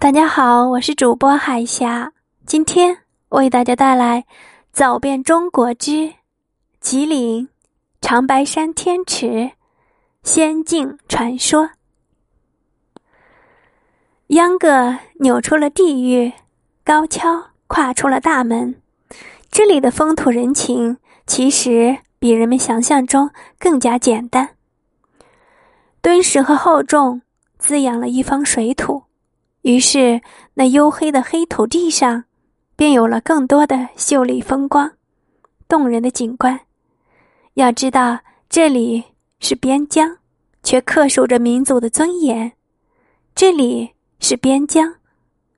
大家好，我是主播海霞，今天为大家带来《走遍中国之吉林长白山天池仙境传说》。秧歌扭出了地狱，高跷跨出了大门。这里的风土人情，其实比人们想象中更加简单。敦实和厚重，滋养了一方水土。于是，那黝黑的黑土地上，便有了更多的秀丽风光、动人的景观。要知道，这里是边疆，却恪守着民族的尊严；这里是边疆，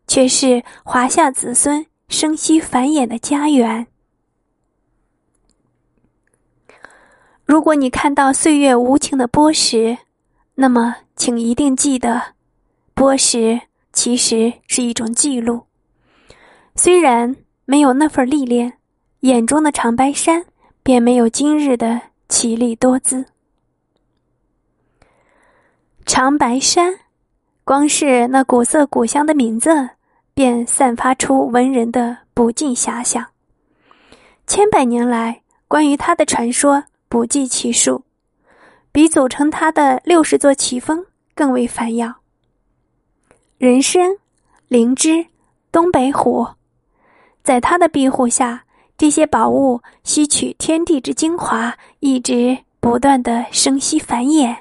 却是华夏子孙生息繁衍的家园。如果你看到岁月无情的剥蚀，那么，请一定记得，剥蚀。其实是一种记录。虽然没有那份历练，眼中的长白山便没有今日的绮丽多姿。长白山，光是那古色古香的名字，便散发出文人的不尽遐想。千百年来，关于它的传说不计其数，比组成它的六十座奇峰更为繁耀。人参、灵芝、东北虎，在他的庇护下，这些宝物吸取天地之精华，一直不断的生息繁衍。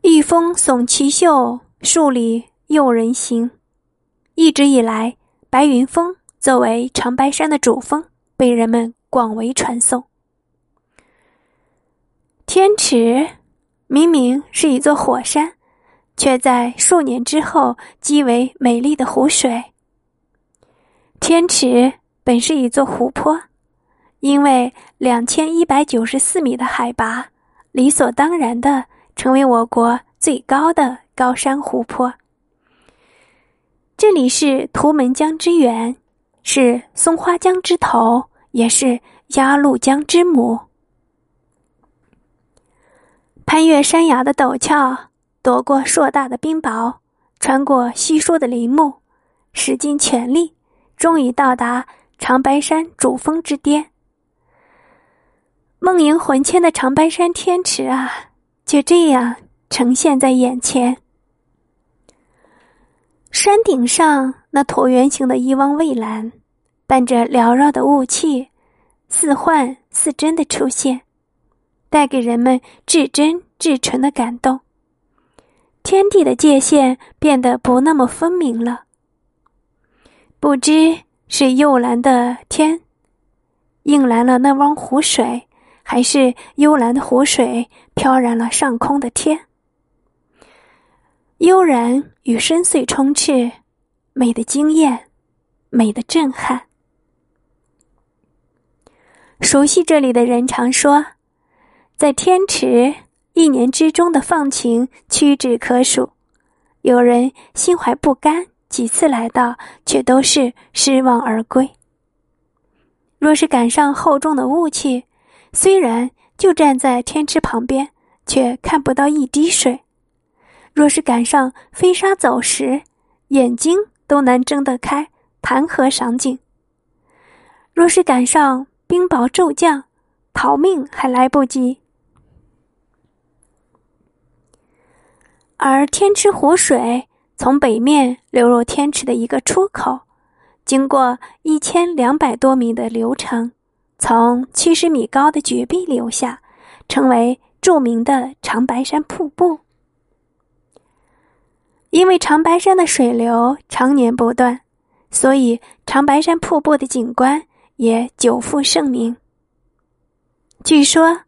一峰耸奇秀，数里诱人行。一直以来，白云峰作为长白山的主峰，被人们广为传颂。天池明明是一座火山。却在数年之后积为美丽的湖水。天池本是一座湖泊，因为两千一百九十四米的海拔，理所当然的成为我国最高的高山湖泊。这里是图门江之源，是松花江之头，也是鸭绿江之母。攀越山崖的陡峭。躲过硕大的冰雹，穿过稀疏的林木，使尽全力，终于到达长白山主峰之巅。梦萦魂牵的长白山天池啊，就这样呈现在眼前。山顶上那椭圆形的一汪蔚蓝，伴着缭绕的雾气，似幻似真的出现，带给人们至真至纯的感动。天地的界限变得不那么分明了。不知是幽蓝的天映蓝了那汪湖水，还是幽蓝的湖水飘染了上空的天。悠然与深邃充斥，美的惊艳，美的震撼。熟悉这里的人常说，在天池。一年之中的放晴屈指可数，有人心怀不甘，几次来到却都是失望而归。若是赶上厚重的雾气，虽然就站在天池旁边，却看不到一滴水；若是赶上飞沙走石，眼睛都难睁得开，谈何赏景？若是赶上冰雹骤降，逃命还来不及。而天池湖水从北面流入天池的一个出口，经过一千两百多米的流程，从七十米高的绝壁流下，成为著名的长白山瀑布。因为长白山的水流常年不断，所以长白山瀑布的景观也久负盛名。据说。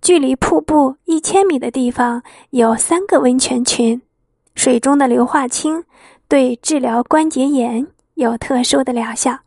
距离瀑布一千米的地方有三个温泉群，水中的硫化氢对治疗关节炎有特殊的疗效。